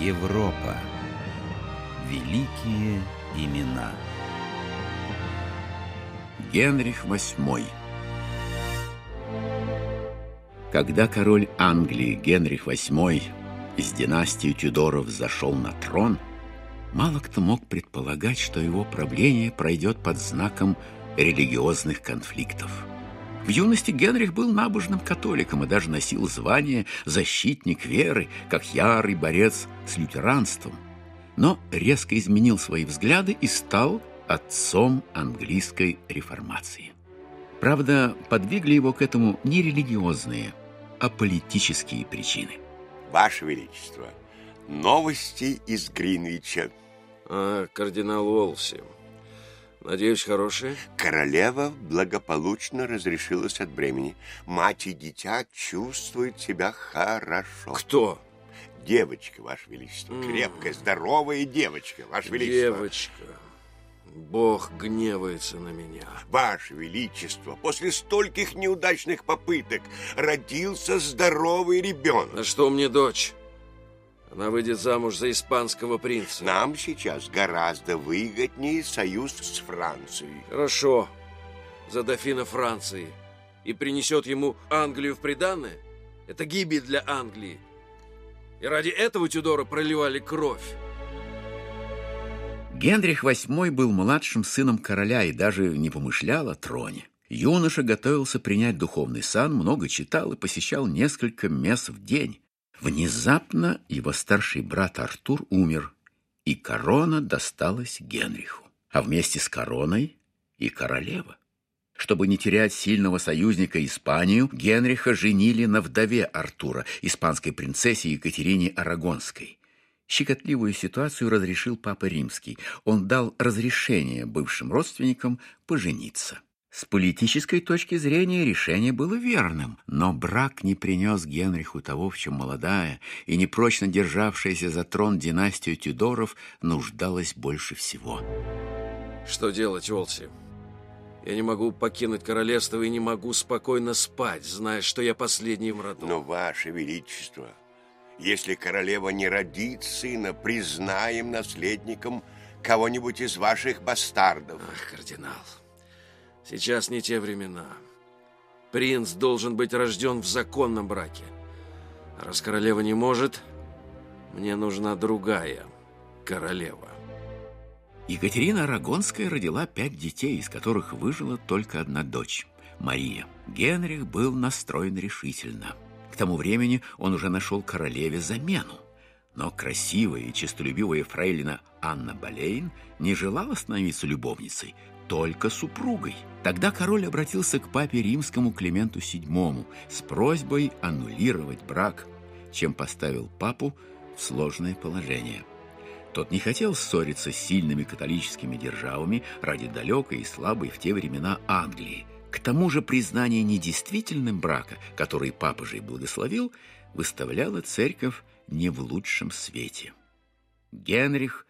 Европа. Великие имена. Генрих VIII. Когда король Англии Генрих VIII из династии Тюдоров зашел на трон, мало кто мог предполагать, что его правление пройдет под знаком религиозных конфликтов. В юности Генрих был набожным католиком и даже носил звание «защитник веры», как ярый борец с лютеранством. Но резко изменил свои взгляды и стал отцом английской реформации. Правда, подвигли его к этому не религиозные, а политические причины. Ваше Величество, новости из Гринвича. А, кардинал Уолси. Надеюсь, хорошие? Королева благополучно разрешилась от бремени. Мать и дитя чувствуют себя хорошо. Кто? Девочка, Ваше Величество. Mm. Крепкая, здоровая девочка, Ваше Величество. Девочка. Бог гневается на меня. Ваше Величество, после стольких неудачных попыток родился здоровый ребенок. А что мне дочь? Она выйдет замуж за испанского принца. Нам сейчас гораздо выгоднее союз с Францией. Хорошо. За дофина Франции. И принесет ему Англию в приданное? Это гибель для Англии. И ради этого Тюдора проливали кровь. Генрих VIII был младшим сыном короля и даже не помышлял о троне. Юноша готовился принять духовный сан, много читал и посещал несколько мест в день. Внезапно его старший брат Артур умер, и корона досталась Генриху, а вместе с короной и королева. Чтобы не терять сильного союзника Испанию, Генриха женили на вдове Артура, испанской принцессе Екатерине Арагонской. Щекотливую ситуацию разрешил Папа Римский. Он дал разрешение бывшим родственникам пожениться. С политической точки зрения решение было верным, но брак не принес Генриху того, в чем молодая и непрочно державшаяся за трон династия Тюдоров нуждалась больше всего. Что делать, Олси? Я не могу покинуть королевство и не могу спокойно спать, зная, что я последний в роду. Но, Ваше Величество, если королева не родит сына, признаем наследником кого-нибудь из ваших бастардов. Ах, кардинал... Сейчас не те времена. Принц должен быть рожден в законном браке. раз королева не может, мне нужна другая королева. Екатерина Арагонская родила пять детей, из которых выжила только одна дочь – Мария. Генрих был настроен решительно. К тому времени он уже нашел королеве замену. Но красивая и честолюбивая фрейлина Анна Болейн не желала становиться любовницей, только супругой. Тогда король обратился к папе римскому Клименту VII с просьбой аннулировать брак, чем поставил папу в сложное положение. Тот не хотел ссориться с сильными католическими державами ради далекой и слабой в те времена Англии. К тому же признание недействительным брака, который папа же и благословил, выставляло церковь не в лучшем свете. Генрих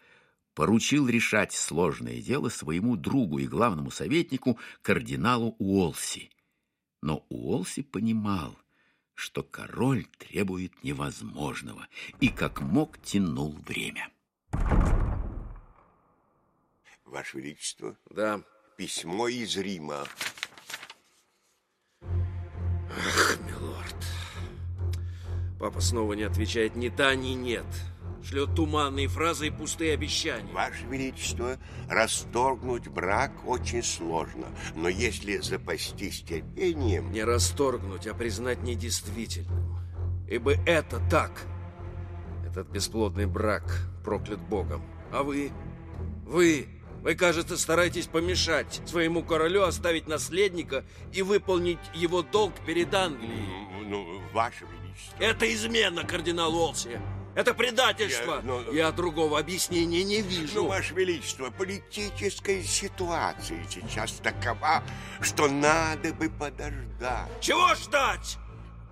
поручил решать сложное дело своему другу и главному советнику, кардиналу Уолси. Но Уолси понимал, что король требует невозможного и как мог тянул время. Ваше Величество. Да. Письмо из Рима. Ах, милорд. Папа снова не отвечает ни да, ни нет шлет туманные фразы и пустые обещания. Ваше Величество, расторгнуть брак очень сложно, но если запастись терпением... Не расторгнуть, а признать недействительным. Ибо это так. Этот бесплодный брак проклят Богом. А вы? Вы? Вы, кажется, стараетесь помешать своему королю оставить наследника и выполнить его долг перед Англией. Ну, ну Ваше Величество... Это измена, кардинал Олси. Это предательство. Я. Ну, Я другого объяснения не вижу. Ну, Ваше Величество, политическая ситуация сейчас такова, что надо бы подождать. Чего ждать?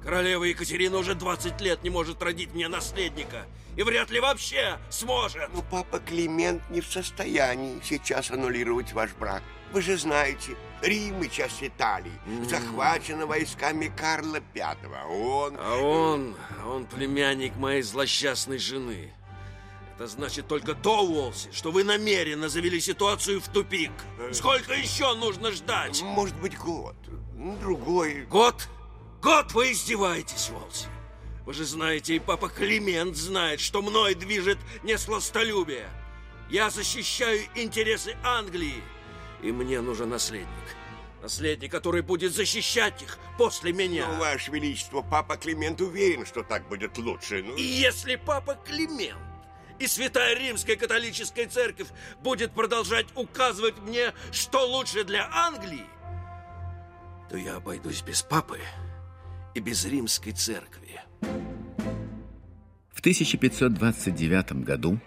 Королева Екатерина уже 20 лет не может родить мне наследника. И вряд ли вообще сможет. Ну, папа Климент не в состоянии сейчас аннулировать ваш брак. Вы же знаете, Рим и часть Италии mm. захвачена войсками Карла V. Он... А он... он племянник моей злосчастной жены. Это значит только то, Уолси, что вы намеренно завели ситуацию в тупик. Сколько еще нужно ждать? Может быть, год, другой. Год? Год вы издеваетесь, Уолси. Вы же знаете, и папа Климент знает, что мной движет не сластолюбие. Я защищаю интересы Англии, и мне нужен наследник. Наследник, который будет защищать их после меня. Ну, Ваше Величество, папа Климент уверен, что так будет лучше. Ну... И если папа Климент и Святая Римская католическая церковь будет продолжать указывать мне, что лучше для Англии, то я обойдусь без папы и без римской церкви. В 1529 году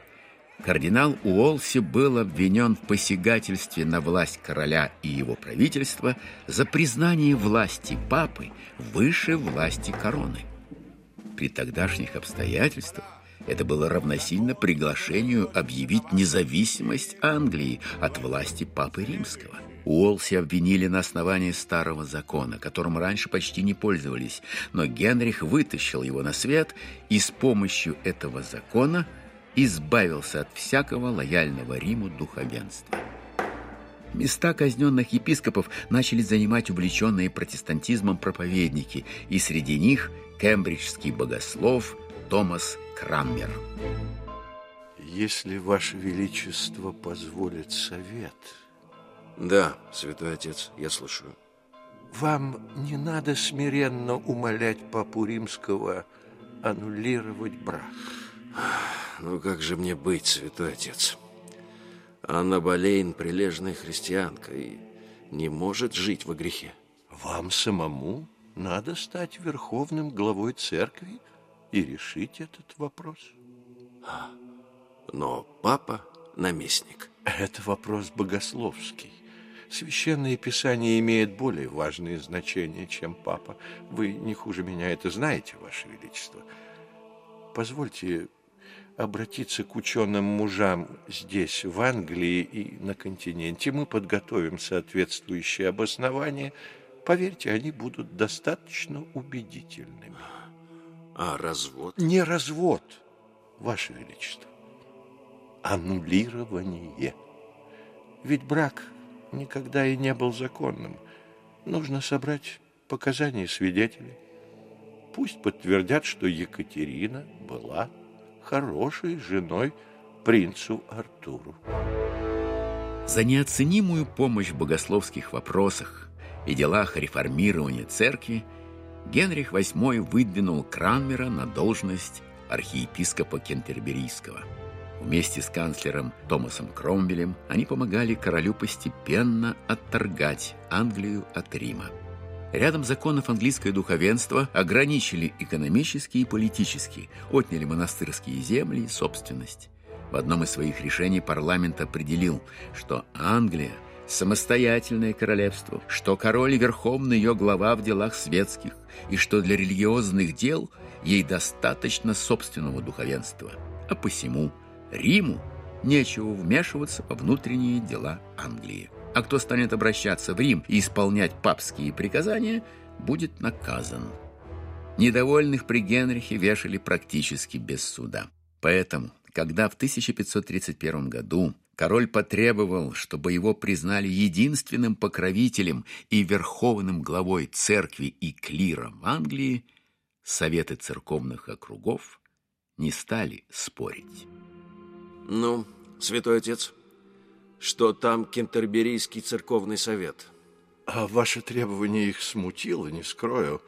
кардинал Уолси был обвинен в посягательстве на власть короля и его правительства за признание власти папы выше власти короны. При тогдашних обстоятельствах это было равносильно приглашению объявить независимость Англии от власти Папы Римского. Уолси обвинили на основании старого закона, которым раньше почти не пользовались, но Генрих вытащил его на свет и с помощью этого закона избавился от всякого лояльного Риму духовенства. Места казненных епископов начали занимать увлеченные протестантизмом проповедники, и среди них кембриджский богослов Томас Краммер. Если Ваше Величество позволит совет... Да, святой отец, я слушаю. Вам не надо смиренно умолять Папу Римского аннулировать брак. Ну как же мне быть, святой отец? Анна Болейн прилежная христианка и не может жить во грехе. Вам самому надо стать верховным главой церкви и решить этот вопрос. Но папа наместник. Это вопрос богословский. Священное Писание имеет более важное значение, чем папа. Вы не хуже меня это знаете, Ваше Величество. Позвольте обратиться к ученым мужам здесь, в Англии и на континенте. Мы подготовим соответствующие обоснования. Поверьте, они будут достаточно убедительными. А развод? Не развод, Ваше Величество. Аннулирование. Ведь брак никогда и не был законным. Нужно собрать показания свидетелей. Пусть подтвердят, что Екатерина была хорошей женой принцу Артуру. За неоценимую помощь в богословских вопросах и делах реформирования церкви Генрих VIII выдвинул Кранмера на должность архиепископа Кентерберийского. Вместе с канцлером Томасом Кромвелем они помогали королю постепенно отторгать Англию от Рима. Рядом законов английское духовенство ограничили экономически и политически, отняли монастырские земли и собственность. В одном из своих решений парламент определил, что Англия – самостоятельное королевство, что король и верховный ее глава в делах светских, и что для религиозных дел ей достаточно собственного духовенства. А посему Риму нечего вмешиваться во внутренние дела Англии. А кто станет обращаться в Рим и исполнять папские приказания, будет наказан. Недовольных при Генрихе вешали практически без суда. Поэтому, когда в 1531 году король потребовал, чтобы его признали единственным покровителем и верховным главой церкви и клира в Англии, советы церковных округов не стали спорить. Ну, святой отец, что там Кентерберийский церковный совет? А ваше требование их смутило, не скрою.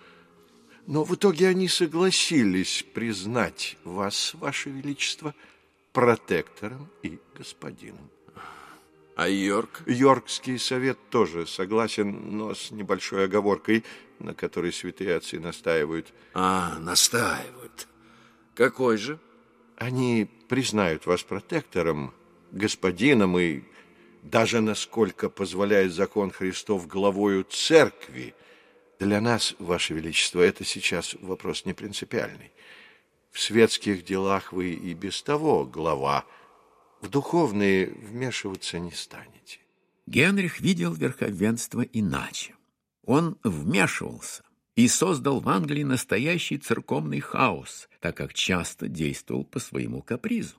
Но в итоге они согласились признать вас, ваше величество, протектором и господином. А Йорк? Йоркский совет тоже согласен, но с небольшой оговоркой, на которой святые отцы настаивают. А, настаивают. Какой же? Они признают вас протектором, господином и даже, насколько позволяет закон Христов, главою церкви. Для нас, Ваше Величество, это сейчас вопрос не принципиальный. В светских делах вы и без того глава, в духовные вмешиваться не станете. Генрих видел верховенство иначе. Он вмешивался и создал в Англии настоящий церковный хаос, так как часто действовал по своему капризу.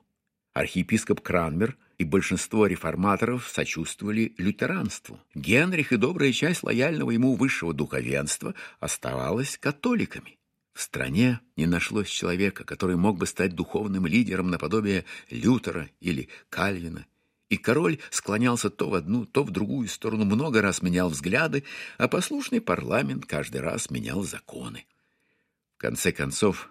Архиепископ Кранмер и большинство реформаторов сочувствовали лютеранству. Генрих и добрая часть лояльного ему высшего духовенства оставалась католиками. В стране не нашлось человека, который мог бы стать духовным лидером наподобие Лютера или Кальвина. И король склонялся то в одну, то в другую сторону, много раз менял взгляды, а послушный парламент каждый раз менял законы. В конце концов,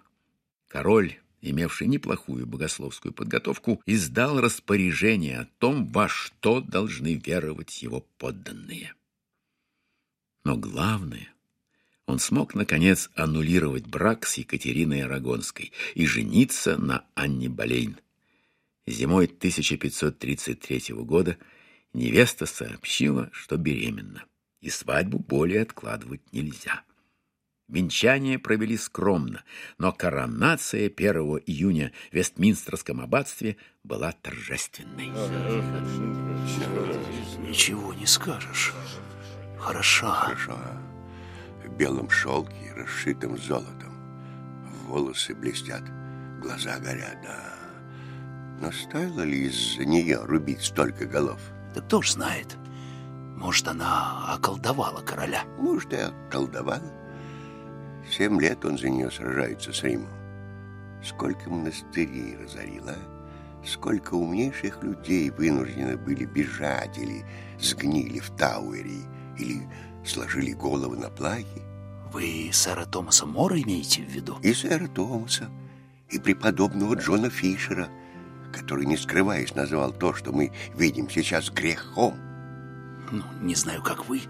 король, имевший неплохую богословскую подготовку, издал распоряжение о том, во что должны веровать его подданные. Но главное — он смог, наконец, аннулировать брак с Екатериной Арагонской и жениться на Анне Болейн. Зимой 1533 года невеста сообщила, что беременна, и свадьбу более откладывать нельзя. Венчание провели скромно, но коронация 1 июня в Вестминстерском аббатстве была торжественной. Ничего не скажешь. Хороша. Хорошо в белом шелке, расшитым золотом. Волосы блестят, глаза горят, да. Но стоило ли из-за нее рубить столько голов? Да кто ж знает. Может, она околдовала короля. Может, и околдовала. Семь лет он за нее сражается с Римом. Сколько монастырей разорила, сколько умнейших людей вынуждены были бежать или сгнили в Тауэре, или сложили головы на плахе. Вы сэра Томаса Мора имеете в виду? И сэра Томаса, и преподобного Джона Фишера, который, не скрываясь, назвал то, что мы видим сейчас грехом. Ну, не знаю, как вы,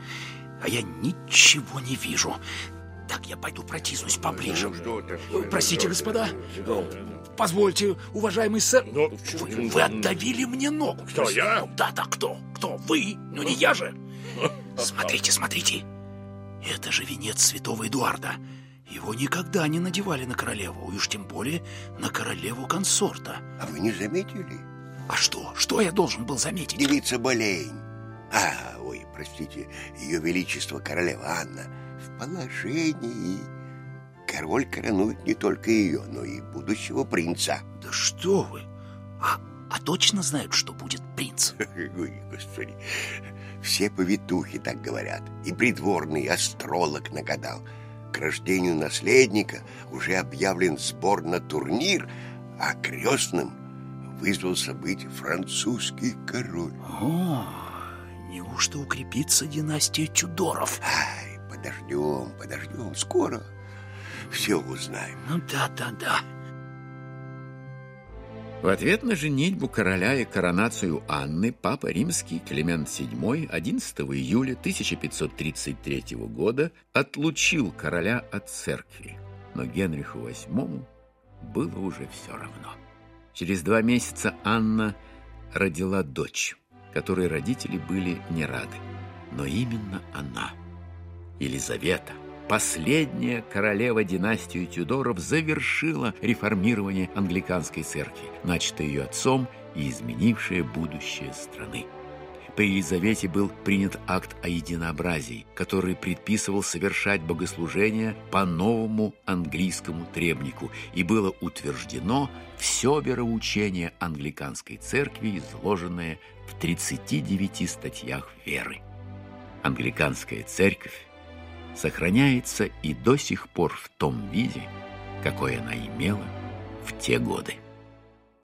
а я ничего не вижу. Так, я пойду протиснусь поближе. Ну, Простите, господа. Позвольте, уважаемый сэр. Но... Вы, вы отдавили мне ногу. Кто, я? Да-да, кто? Кто? Вы? Ну, не я же. Смотрите, смотрите. Это же венец святого Эдуарда. Его никогда не надевали на королеву, и уж тем более на королеву-консорта. А вы не заметили? А что? Что я должен был заметить? Девица Болейн. А, ой, простите, ее величество королева Анна в положении. Король коронует не только ее, но и будущего принца. Да что вы? А, а точно знают, что будет принц? Ой, господи, все повитухи так говорят, и придворный астролог нагадал. К рождению наследника уже объявлен сбор на турнир, а крестным вызвался быть французский король. О, неужто укрепится династия Тюдоров? Ай, подождем, подождем, скоро все узнаем. Ну да, да, да. В ответ на женитьбу короля и коронацию Анны папа римский Климент VII 11 июля 1533 года отлучил короля от церкви, но Генриху VIII было уже все равно. Через два месяца Анна родила дочь, которой родители были не рады, но именно она, Елизавета, последняя королева династии Тюдоров завершила реформирование англиканской церкви, начатое ее отцом и изменившее будущее страны. При Елизавете был принят акт о единообразии, который предписывал совершать богослужения по новому английскому требнику, и было утверждено все вероучение англиканской церкви, изложенное в 39 статьях веры. Англиканская церковь сохраняется и до сих пор в том виде, какой она имела в те годы.